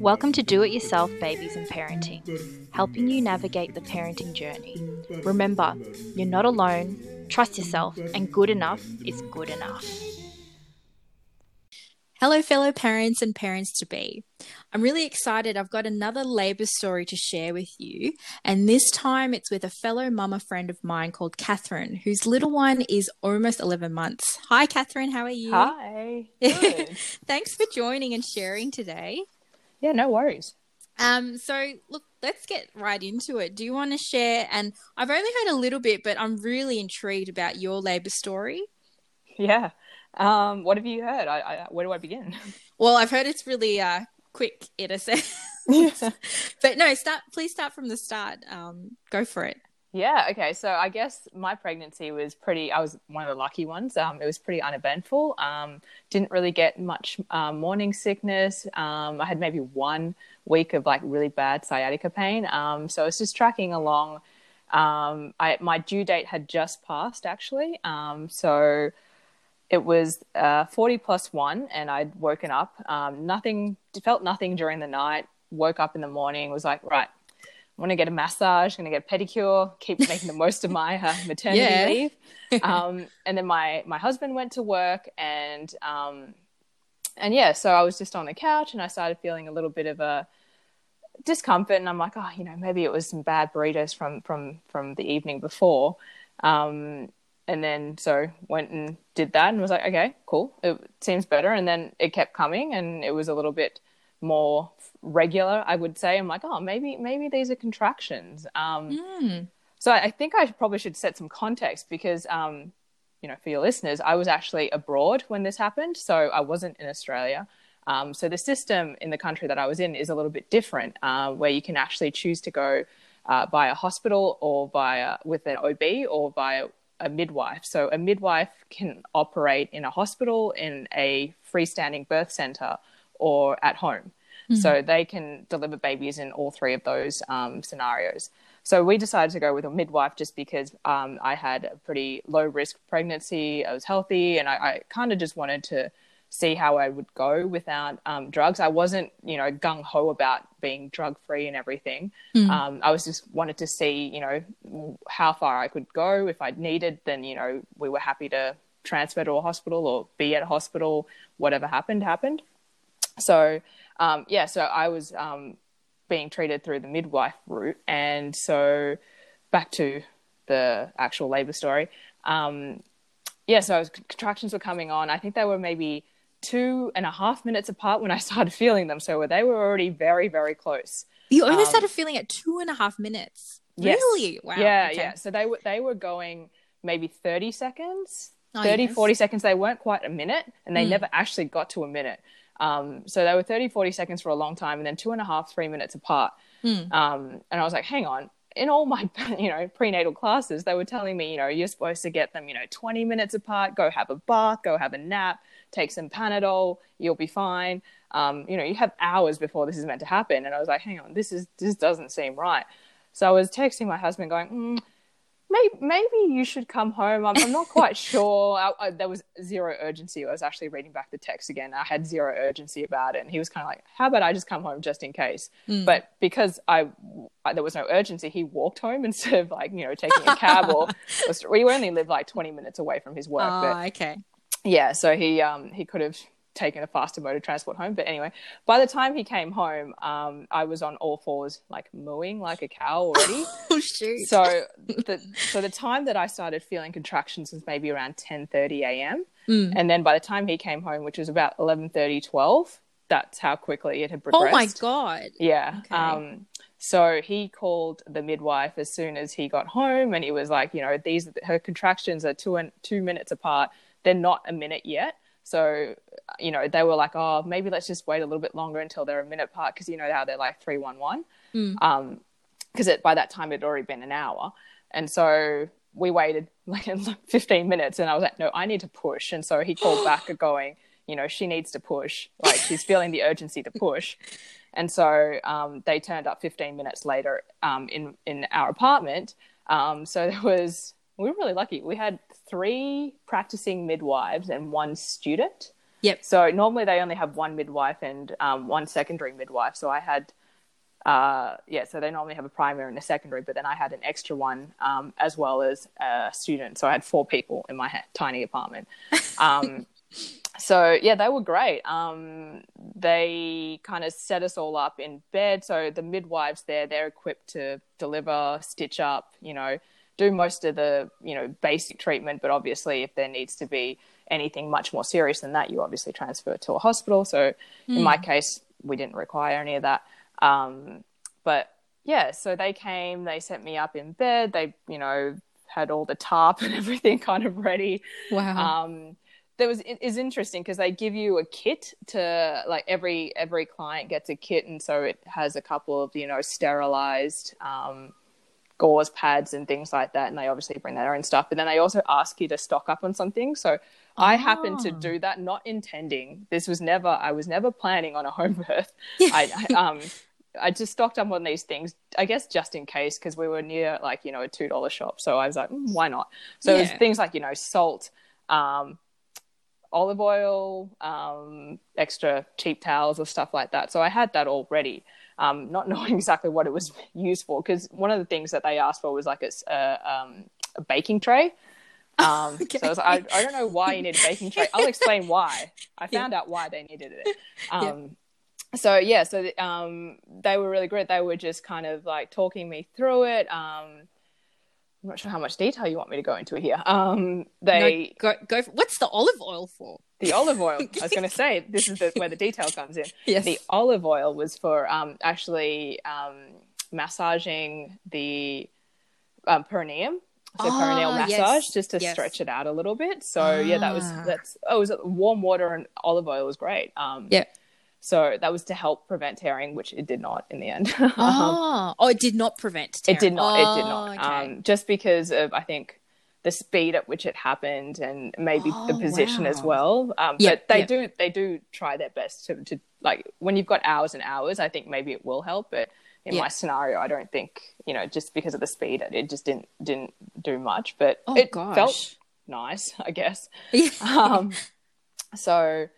Welcome to Do It Yourself Babies and Parenting, helping you navigate the parenting journey. Remember, you're not alone, trust yourself, and good enough is good enough. Hello, fellow parents and parents to be. I'm really excited. I've got another labour story to share with you, and this time it's with a fellow mama friend of mine called Catherine, whose little one is almost 11 months. Hi, Catherine. How are you? Hi. Thanks for joining and sharing today. Yeah, no worries. Um, so look, let's get right into it. Do you want to share? And I've only heard a little bit, but I'm really intrigued about your labour story. Yeah. Um, what have you heard? I, I, where do I begin? Well, I've heard it's really uh, quick in a sense. but no, start. Please start from the start. Um, go for it. Yeah. Okay. So I guess my pregnancy was pretty. I was one of the lucky ones. Um, it was pretty uneventful. Um, didn't really get much um, morning sickness. Um, I had maybe one week of like really bad sciatica pain. Um, so I was just tracking along. Um, I my due date had just passed actually. Um, so it was uh, 40 plus one, and I'd woken up. Um, nothing, felt nothing during the night. Woke up in the morning, was like, right, I'm going to get a massage, going to get a pedicure, keep making the most of my uh, maternity Yeah. leave. Um, and then my, my husband went to work, and um, and yeah, so I was just on the couch, and I started feeling a little bit of a discomfort, and I'm like, oh, you know, maybe it was some bad burritos from from from the evening before. Um, and then so went and did that and was like okay cool. It seems better. And then it kept coming and it was a little bit more regular i would say. I'm like oh maybe maybe these are contractions. Um, Mm. so I, I think i probably should set some context because um, you know for your listeners i was actually abroad when this happened so i wasn't in australia. Um, so the system in the country that i was in is a little bit different uh, where you can actually choose to go uh, by a hospital or via with an ob or via a midwife. So a midwife can operate in a hospital, in a freestanding birth center, or at home. So they can deliver babies in all three of those um, scenarios. So we decided to go with a midwife just because um, I had a pretty low risk pregnancy. I was healthy, and I, I kind of just wanted to see how I would go without um, drugs. I wasn't, you know, gung ho about being drug free and everything. Um, I was just wanted to see, you know, how far I could go. If I needed, then you know, we were happy to transfer to a hospital or be at a hospital. Whatever happened, happened. So um, yeah, so I was um, being treated through the midwife route, and so back to the actual labor story. Um, yeah, so I was, contractions were coming on. I think they were maybe two and a half minutes apart when I started feeling them. So they were already very, very close. You only Um, started feeling at two and a half minutes. Yes. Really? Wow. Yeah, Okay. yeah. So they were they were going maybe 30 seconds, Oh, 30, yes. 40 seconds. They weren't quite a minute, and they Mm. never actually got to a minute. Um, so they were 30, 40 seconds for a long time, and then two and a half, three minutes apart. Mm. Um, and I was like, hang on. In all my, you know, prenatal classes, they were telling me, you know, you're supposed to get them, you know, 20 minutes apart. Go have a bath, go have a nap, take some Panadol, you'll be fine. Um, you know, you have hours before this is meant to happen. And I was like, hang on, this is this doesn't seem right. So I was texting my husband, going, mm, maybe, maybe you should come home. I'm, I'm not quite sure. I, I, there was zero urgency. I was actually reading back the text again. I had zero urgency about it, and he was kind of like, "How about I just come home just in case?" Mm. But because I, I there was no urgency, he walked home instead of like you know taking a cab or. or we only live like 20 minutes away from his work, but Ah, okay. Yeah, so he um he could have taken a faster mode of transport home. But anyway, by the time he came home, um I was on all fours, like mooing like a cow already. Oh shoot. so the so the time that I started feeling contractions was maybe around ten thirty a.m. Mm. And then by the time he came home, which was about 11:30, 12, that's how quickly it had progressed. Oh my god. Yeah. Okay. Um, so he called the midwife as soon as he got home, and he was like, you know, these her contractions are two and two minutes apart. They're not a minute yet. So, you know, they were like, oh, maybe let's just wait a little bit longer until they're a minute apart because you know how they're like three one one. Mm. Um, because by that time it had already been an hour, and so we waited like 15 minutes, and I was like, no, I need to push, and so he called back going, you know, she needs to push, like she's feeling the urgency to push. And so um, they turned up 15 minutes later um, in in our apartment, Um, so there was we were really lucky. We had three practicing midwives and one student. Yep. So normally they only have one midwife and um, one secondary midwife. So I had, uh, yeah, so they normally have a primary and a secondary, but then I had an extra one um, as well as a student. So I had four people in my ha- tiny apartment. Um, so yeah, they were great. Um, they kind of set us all up in bed. So the midwives there, they're equipped to deliver, stitch up, you know, do most of the you know basic treatment. But obviously, if there needs to be anything much more serious than that, you obviously transfer to a hospital. So mm. in my hmm. case, we didn't require any of that. Um, but yeah, so they came, they set me up in bed. They you know had all the tarp and everything kind of ready. Wow. Um, there was it is interesting because they give you a kit to like every every client gets a kit and so it has a couple of you know sterilized um, gauze pads and things like that and they obviously bring their own stuff but then they also ask you to stock up on something so oh. i happened to do that not intending this was never i was never planning on a home birth I, I um I just stocked up on these things, I guess just in case, because we were near like, you know, a $2 shop. So I was like, mm, why not? So yeah. it was things like, you know, salt, um, olive oil, um, extra cheap towels or stuff like that. So I had that all ready um, not knowing exactly what it was used for. Because one of the things that they asked for was like a, a, um, a baking tray. Um, okay. So I, was, I, I, don't know why you need a baking tray. I'll explain why. I found yeah. out why they needed it. Um, yeah. So yeah, so um, they were really great. They were just kind of like talking me through it. Um, I'm not sure how much detail you want me to go into here. Um, they no, go go. For, what's the olive oil for? The olive oil. I was going to say this is the, where the detail comes in. Yes. The olive oil was for um, actually um, massaging the um, perineum. So oh, perineal massage, yes. just to yes. stretch it out a little bit. So ah. yeah, that was ah. that's oh, was warm water and olive oil was great. Um, yeah. So that was to help prevent tearing, which it did not in the end. oh, oh, it did not prevent tearing. It did not. Oh, it did not. Okay. Um, just because of I think the speed at which it happened and maybe oh, the position wow. as well. Um, yep, but they yep. do they do try their best to, to like when you've got hours and hours. I think maybe it will help, but in yep. my scenario, I don't think you know just because of the speed, it just didn't didn't do much. But oh, it gosh. felt nice, I guess. um, so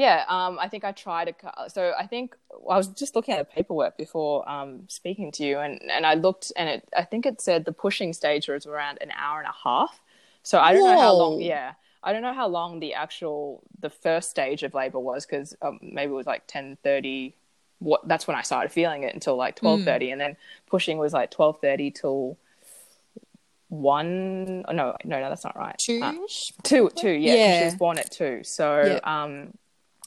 yeah, um, I think I tried to. So I think I was just looking at the paperwork before um, speaking to you, and, and I looked, and it I think it said the pushing stage was around an hour and a half. So I don't Whoa. know how long. Yeah, I don't know how long the actual the first stage of labor was because um, maybe it was like ten thirty. What that's when I started feeling it until like twelve thirty, mm. and then pushing was like twelve thirty till one. Oh, no, no, no, that's not right. Two, uh, two, two. Yeah, yeah. she was born at two. So yeah. um,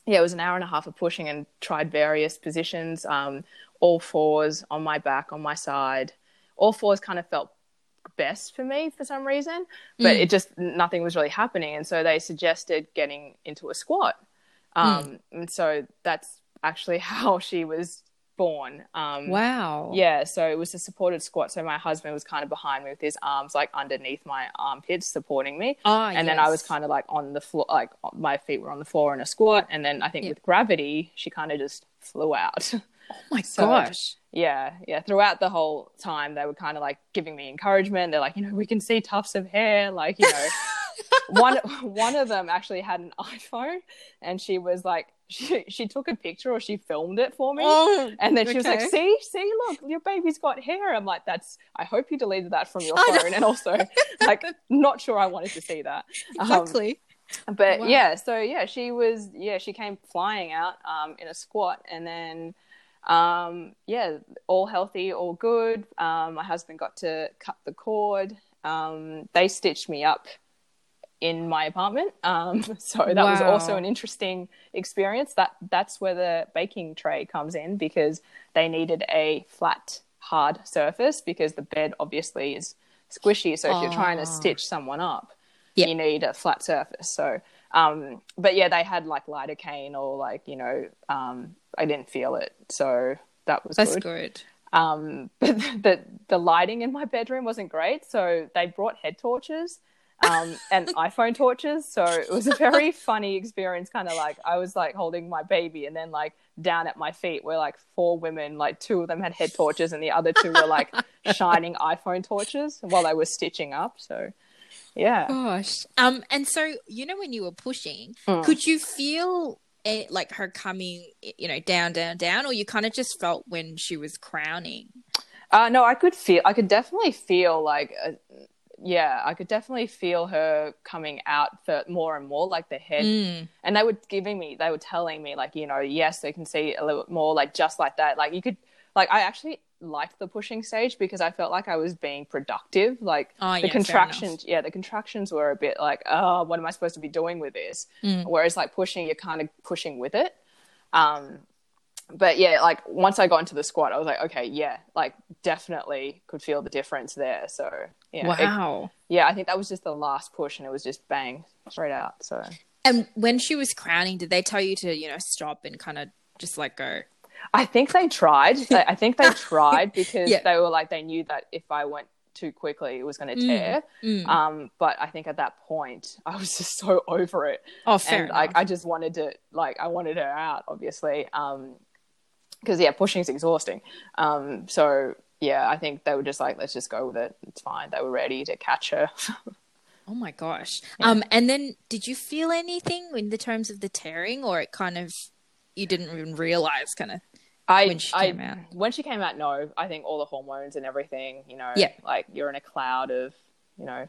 yeah, it was an hour and a half of pushing and tried various positions, um, all fours on my back, on my side. All fours kind of felt best for me for some reason, but mm. it just nothing was really happening. And so they suggested getting into a squat. Um, mm. And so that's actually how she was born. Um, wow. Yeah, so it was a supported squat. So my husband was kind of behind me with his arms like underneath my armpits, supporting me. Oh, and yes. then I was kind of like on the floor, like my feet were on the floor in a squat. And then I think yep. with gravity, she kind of just flew out. Oh my so, gosh. Yeah, yeah. Throughout the whole time, they were kind of like giving me encouragement. They're like, you know, we can see tufts of hair, like you know. one one of them actually had an iPhone, and she was like, she she took a picture or she filmed it for me, oh, and then she okay. was like, "See, see, look, your baby's got hair." I'm like, "That's." I hope you deleted that from your phone, and also, like, not sure I wanted to see that. Um, exactly. Um, but wow. yeah, so yeah, she was yeah she came flying out um, in a squat, and then um, yeah, all healthy, all good. Um, my husband got to cut the cord. Um, they stitched me up in my apartment. Um, so that wow. was also an interesting experience. That that's where the baking tray comes in because they needed a flat, hard surface because the bed obviously is squishy. So if you're trying to stitch someone up, yep. you need a flat surface. So, um, but yeah, they had like lidocaine or like you know, um, I didn't feel it, so that was that's good. good. Um, but the the lighting in my bedroom wasn't great, so they brought head torches um, and iPhone torches. So it was a very funny experience. Kind of like I was like holding my baby, and then like down at my feet were like four women. Like two of them had head torches, and the other two were like shining iPhone torches while they were stitching up. So yeah. Gosh. Um. And so you know when you were pushing, Mm. could you feel it, like her coming, you know, down, down, down, or you kind of just felt when she was crowning? Uh, no, I could feel. I could definitely feel like, uh, yeah, I could definitely feel her coming out for more and more, like the head. Mm. And they were giving me, they were telling me, like, you know, yes, they can see a little bit more, like just like that. Like you could, like, I actually liked the pushing stage because I felt like I was being productive. Like Oh, the fair contractions, yeah, the contractions were a bit like, oh, what am I supposed to be doing with this? Mm. Whereas like pushing, you're kind of pushing with it. Um, but yeah, like once I got into the squat, I was like, okay, yeah, like definitely could feel the difference there. So yeah, it- Wow. yeah, I think that was just the last push, and it was just bang straight out. So And when she was crowning, did they tell you to, you know, stop and kind of just like go? I think they tried. I think they tried because Yeah. they were like they knew that if I went too quickly, it was going to Mm. tear. Mm. Um, but I think at that point, I was just so over it. oh, fair and. I just wanted to like I wanted her out obviously um because yeah pushing is exhausting um so yeah I think they were just like let's just go with it it's fine they were ready to catch her oh my gosh. Yeah. Um. And then, did you feel anything in the terms of the tearing, or it kind of you didn't even realize, kind of? I When she I- came out. when she came out no I think all the hormones and everything you know Yeah. like you're in a cloud of you know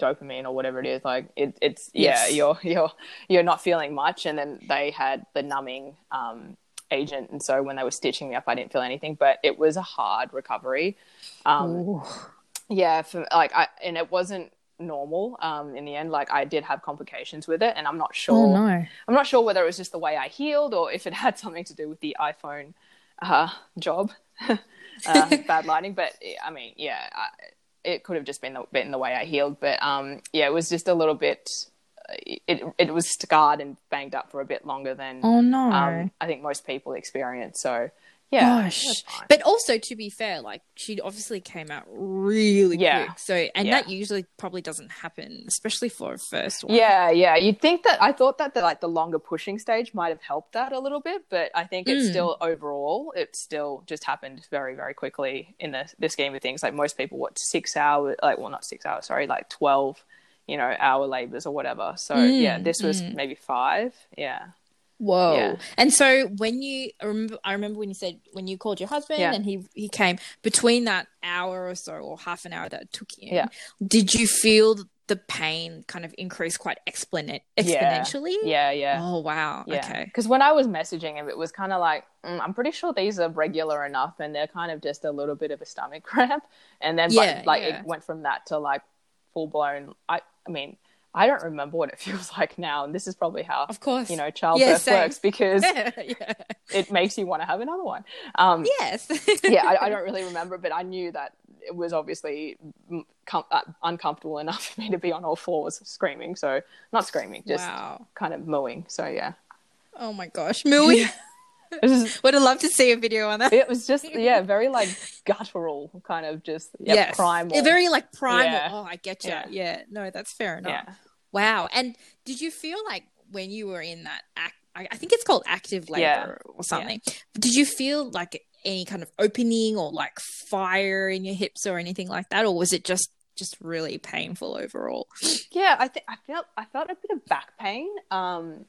dopamine or whatever it is like it, it's yeah Yes. you're you're you're not feeling much and then they had the numbing um agent and so when they were stitching me up I didn't feel anything but it was a hard recovery. Um yeah for like i and it wasn't normal um in the end. Like i did have complications with it and i'm not sure Oh no. i'm not sure whether it was just the way i healed or if it had something to do with the iphone uh job uh, bad lighting but i mean yeah I, it could have just been the, been the way i healed but um yeah it was just a little bit it it was scarred and banged up for a bit longer than Oh no. um i think most people experience so yeah Gosh. But also, to be fair, like she obviously came out really Yeah. quick. So, and Yeah. that usually probably doesn't happen, especially for a first one. Yeah, yeah. You'd think that I thought that the like the longer pushing stage might have helped that a little bit, but I think it's Mm. still overall it still just happened very very quickly in the the scheme of things. Like most people, what six hours? Like well, not six hours. Sorry, like twelve. You know, hour labors or whatever. So Mm, yeah, this was mm. maybe five. Yeah, Whoa. Yeah. And so when you I remember, I remember when you said when you called your husband Yeah. and he he came between that hour or so or half an hour that it took you. Yeah. Did you feel the pain kind of increase quite exponent exponentially? yeah, yeah. Oh wow. Yeah, Okay. because when I was messaging him, it was kind of like, mm, I'm pretty sure these are regular enough, and they're kind of just a little bit of a stomach cramp, and then Yeah, but, like yeah. it went from that to like full blown. I, I mean, I don't remember what it feels like now, and this is probably how Of course. you know childbirth same. works because yeah. it makes you want to have another one. Um, Yes. yeah, I, I don't really remember, but I knew that it was obviously com- uh, uncomfortable enough for me to be on all fours screaming. So not screaming, just wow. kind of mooing. So yeah. Oh my gosh, Millie. Was, Would have loved to see a video on that. it was just yeah, very like guttural, kind of just yeah, yes. primal. Yeah, very like primal. Yeah. Oh, I get you. Yeah. Yeah. No, that's fair enough. yeah. Wow. And did you feel like when you were in that act, I think it's called active labor or something, did you feel like any kind of opening or like fire in your hips or anything like that? Or was it just, just really painful overall? Yeah, I think I felt I felt a bit of back pain um,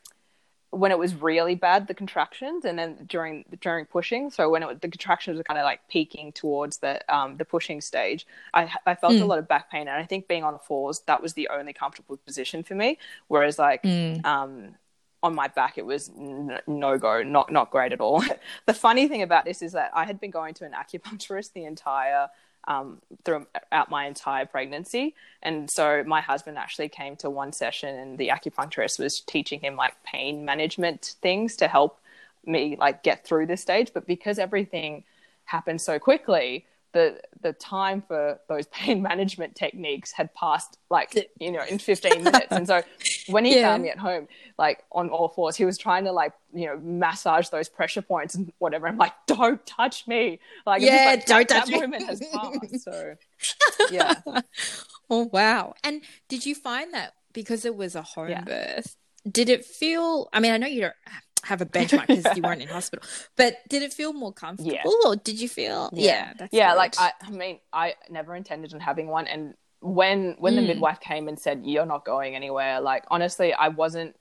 when it was really bad, the contractions, and then during during pushing. So when it, the contractions were kind of like peaking towards the um, the pushing stage, I I felt Mm. a lot of back pain, and I think being on fours that was the only comfortable position for me. Whereas like um, on my back, it was n- no go, not not great at all. the funny thing about this is that I had been going to an acupuncturist the entire um, throughout my entire pregnancy, and so my husband actually came to one session, and the acupuncturist was teaching him like pain management things to help me like get through this stage. But because everything happened so quickly, the the time for those pain management techniques had passed like you know in 15 minutes and so when he Yeah. found me at home like on all fours he was trying to like you know massage those pressure points and whatever i'm like don't touch me like Yeah, like, don't that, touch that me. moment has passed so yeah Oh wow! And did you find that because it was a home Yeah. birth? Did it feel? I mean, I know you don't have a benchmark because you weren't in hospital, but did it feel more comfortable, Yeah. or did you feel? Yeah, that's yeah like I, I mean i never intended on having one and when when the Mm. midwife came and said you're not going anywhere like honestly i wasn't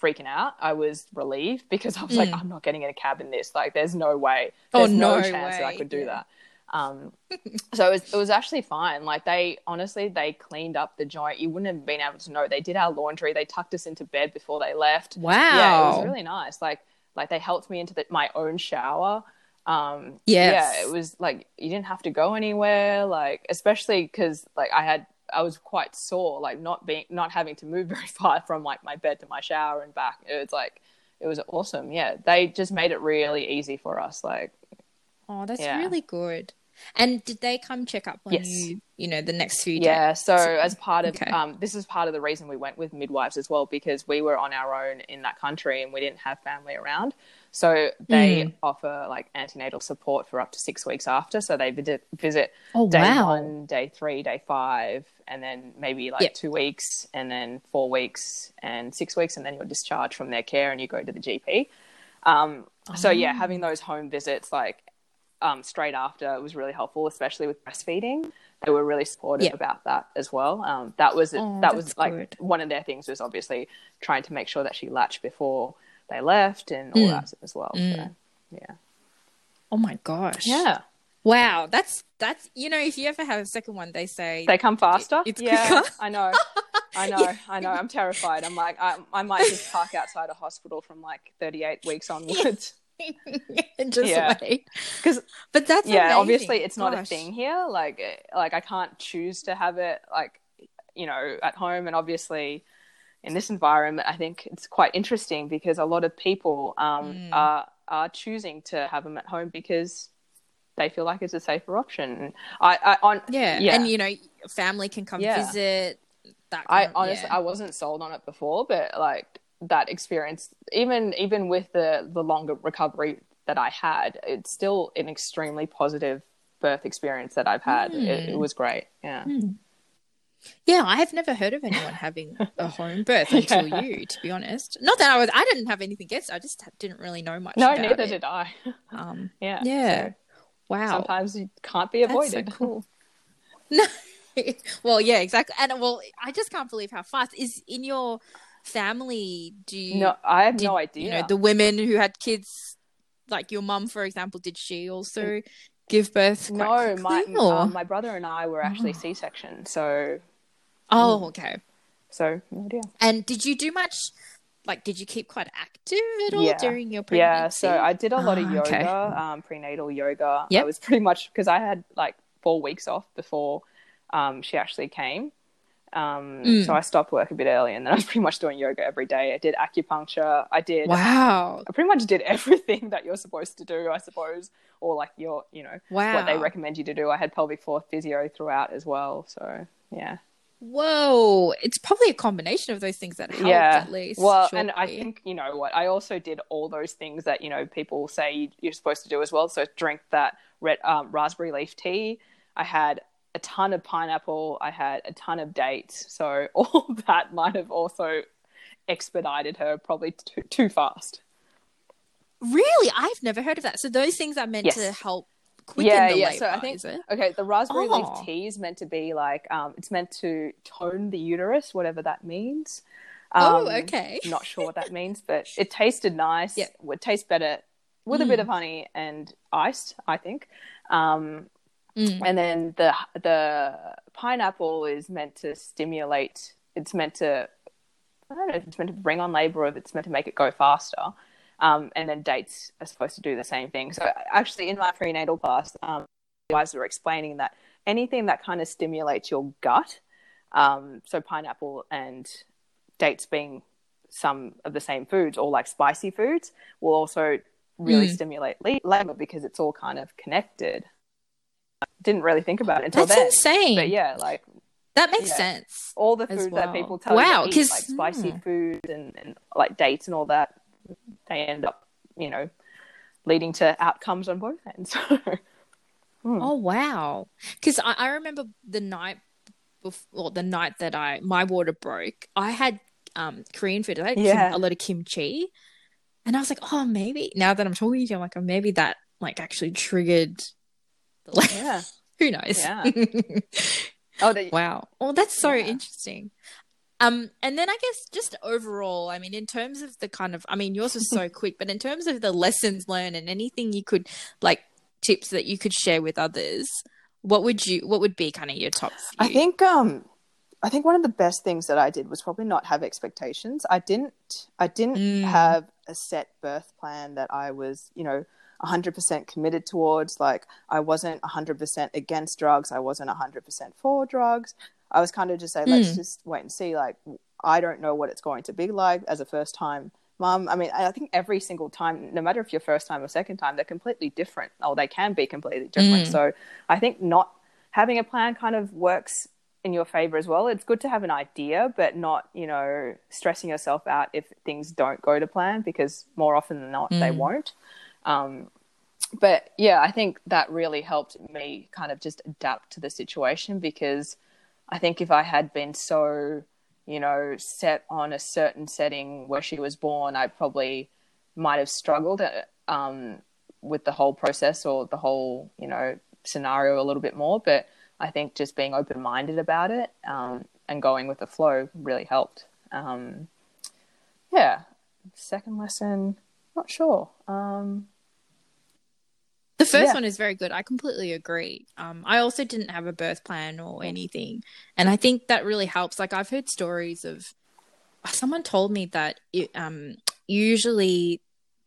freaking out i was relieved because i was like Mm. i'm not getting in a cab in this like there's no way Oh, no, no chance that i could do Yeah. that um so it was, it was actually fine like they honestly they cleaned up the joint you wouldn't have been able to know they did our laundry they tucked us into bed before they left wow. yeah, it was really nice. Like like they helped me into the, my own shower. Um, Yes. yeah, it was like you didn't have to go anywhere. Like especially because like I had I was quite sore, like not being not having to move very far from like my bed to my shower and back. It was like it was awesome. Yeah, they just made it really easy for us. Like Oh, that's Yeah. really good. And did they come check up on Yes. you? You know, the next few days. Yeah, so as part of Okay. um, this is part of the reason we went with midwives as well because we were on our own in that country and we didn't have family around. So they Mm. offer like antenatal support for up to six weeks after. So they visit visit Oh day wow. one, day three, day five, and then maybe like Yep. two weeks, and then four weeks, and six weeks, and then you're discharged from their care and you go to the GP. Um, so yeah, Oh. having those home visits like um, straight after was really helpful, especially with breastfeeding. They were really supportive Yeah. about that as well. Um, that was Oh, that was like good. one of their things was obviously trying to make sure that she latched before they left and all Mm. that as well. So Mm. yeah, Oh my gosh. yeah, Wow. That's that's you know, if you ever have a second one, they say they come faster. it's yeah, quicker. I know. I know, I know. I'm terrified. I'm like, I, I might just park outside a hospital from like 38 weeks onwards. just Yeah. wait. 'Cause- but that's yeah amazing. obviously it's not a thing here like like i can't choose to have it like you know at home and obviously in this environment i think it's quite interesting because a lot of people um Mm. are are choosing to have them at home because they feel like it's a safer option i i on Yeah. yeah and you know, family can come Yeah. visit. That I kind of- honestly yeah. I wasn't sold on it before, but like that experience, even even with the the longer recovery that I had, it's still an extremely positive birth experience that I've had. It, it Mm. was great. Yeah. Yeah, I have never heard of anyone having a home birth until Yeah. you, to be honest. Not that I was, I didn't have anything against. it, I just didn't really know much. No, neither it. did I. Um, Yeah. yeah. So wow. sometimes you can't be That's so avoided. cool. No. well, yeah, exactly. And well, I just can't believe how fast is in your family. Do you? No, I have did, no idea. You know, the women who had kids, like your mum, for example, did she also give birth? No, my or- um, my brother and I were actually Oh. C-section, so oh, okay. so no idea. And did you do much? Like, did you keep quite active at all Yeah. during your pregnancy? Yeah, so I did a lot of Ah, yoga, okay. um, prenatal yoga. Yep. I was pretty much because I had like four weeks off before um, she actually came. Um, Mm. So I stopped work a bit early, and then I was pretty much doing yoga every day. I did acupuncture. I did. Wow. I pretty much did everything that you're supposed to do, I suppose, or like your, you know, Wow. what they recommend you to do. I had pelvic floor physio throughout as well. So yeah, Whoa. It's probably a combination of those things that helped yeah. at least. Well, and I think you know what I also did all those things that you know people say you're supposed to do as well. So drink that red um, raspberry leaf tea. I had a ton of pineapple. I had a ton of dates. So all that might have also expedited her probably too, too fast. Really? I've never heard of that. So those things are meant Yes. to help quicken yeah, the yeah. So I think okay, the raspberry Oh. leaf tea is meant to be like um, it's meant to tone the uterus, whatever that means. Oh, Um, okay. Not sure what that means, but it tasted nice. Yep. Would taste better with a bit Mm. of honey and ice, I think. Um, Mm. and then the the pineapple is meant to stimulate. It's meant to I don't know if it's meant to bring on labor or if it's meant to make it go faster. Um, and then dates are supposed to do the same thing. So actually, in my prenatal class, um, guys were explaining that anything that kind of stimulates your gut, um, so pineapple and dates being some of the same foods or like spicy foods, will also really Mm. stimulate labor because it's all kind of connected. Didn't really think about it until That's then. insane. But yeah, like That makes Yeah. sense. all the food well. that people tell Wow, you to eat, like spicy hmm. food and, and like dates and all that, they end up, you know, leading to outcomes on both ends. Hmm. Oh wow! Because I, I remember the night before the night that I my water broke, I had um Korean food. I had kim- Yeah. a lot of kimchi, and I was like, oh, maybe now that I'm talking to you, I'm like, oh, maybe that like actually triggered. The, like, Yeah. who knows? Yeah. Oh, the, wow. Well, that's so Yeah. interesting. Um, and then I guess just overall, I mean, in terms of the kind of, I mean, yours was so quick, but in terms of the lessons learned and anything you could like tips that you could share with others, what would you, what would be kind of your top? I think um I think one of the best things that I did was probably not have expectations. I didn't I didn't Mm. have a set birth plan that I was, you know, 100% committed towards like I wasn't 100% against drugs, I wasn't 100% for drugs. I was kind of just say let's Mm. just wait and see like I don't know what it's going to be like as a first time mom. I mean, I think every single time no matter if you're first time or second time, they're completely different or they can be completely different. Mm. So, I think not having a plan kind of works in your favor as well. It's good to have an idea, but not, you know, stressing yourself out if things don't go to plan because more often than not, they Mm. won't. Um, but yeah, I think that really helped me kind of just adapt to the situation because I think if I had been so, you know, set on a certain setting where she was born, I probably might have struggled uh, um, with the whole process or the whole, you know, scenario a little bit more. But I think just being open minded about it um, and going with the flow really helped. Um, yeah. Second lesson, not sure. Um, The first Yeah. one is very good. I completely agree. Um, I also didn't have a birth plan or anything, and I think that really helps. Like I've heard stories of someone told me that it, um, usually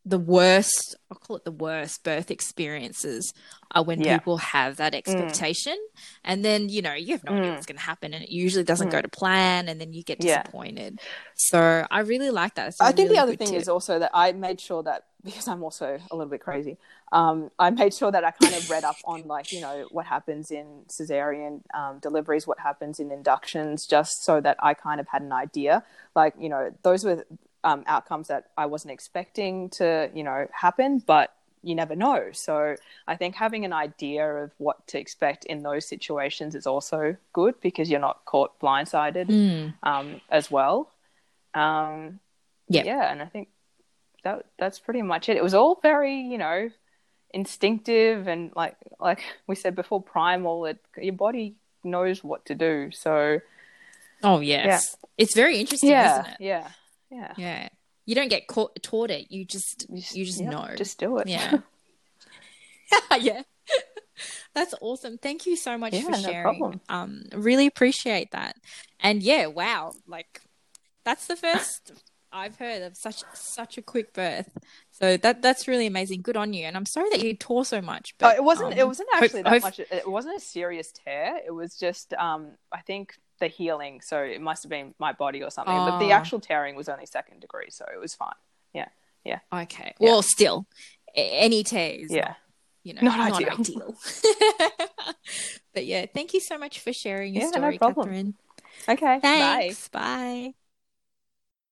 the worst, I'll call it the worst birth experiences are when Yeah. people have that expectation, and then you know you have no idea Mm. what's going to happen, and it usually doesn't go to plan, and then you get Yeah. disappointed. So I really like that. I I think really the other thing tip. is also that I made sure that because I'm also a little bit crazy, um, I made sure that I kind of read up on like you know what happens in cesarean um, deliveries, what happens in inductions, just so that I kind of had an idea. Like you know those were um, outcomes that I wasn't expecting to you know happen, but you never know. So I think having an idea of what to expect in those situations is also good because you're not caught blindsided Mm. um, as well. Um, Yeah. yeah, and I think that that's pretty much it. It was all very, you know, instinctive and like like we said before, primal. It your body knows what to do. So Oh yes, it's very interesting, yeah, isn't it? yeah, yeah. Yeah. You don't get caught, taught it. You just you just yeah, know. Just do it. Yeah. yeah. That's awesome. Thank you so much Yeah, for sharing. problem. Um really appreciate that. And yeah, wow, like that's the first I've heard of such such a quick birth. So that that's really amazing. Good on you. And I'm sorry that you tore so much. Oh, But it wasn't. it um, wasn't hope- actually that hope- much. It wasn't a serious tear. It was just, um, I think, the healing. So it must have been my body or something. But the Ah. actual tearing was only second degree, so it was fine. Yeah, yeah, Okay. Well, still, any tears. yeah. you know, Not not, ideal. ideal. but yeah, thank you so much for sharing your Yeah, no story, problem. Catherine. Okay. Bye. Thanks. Bye.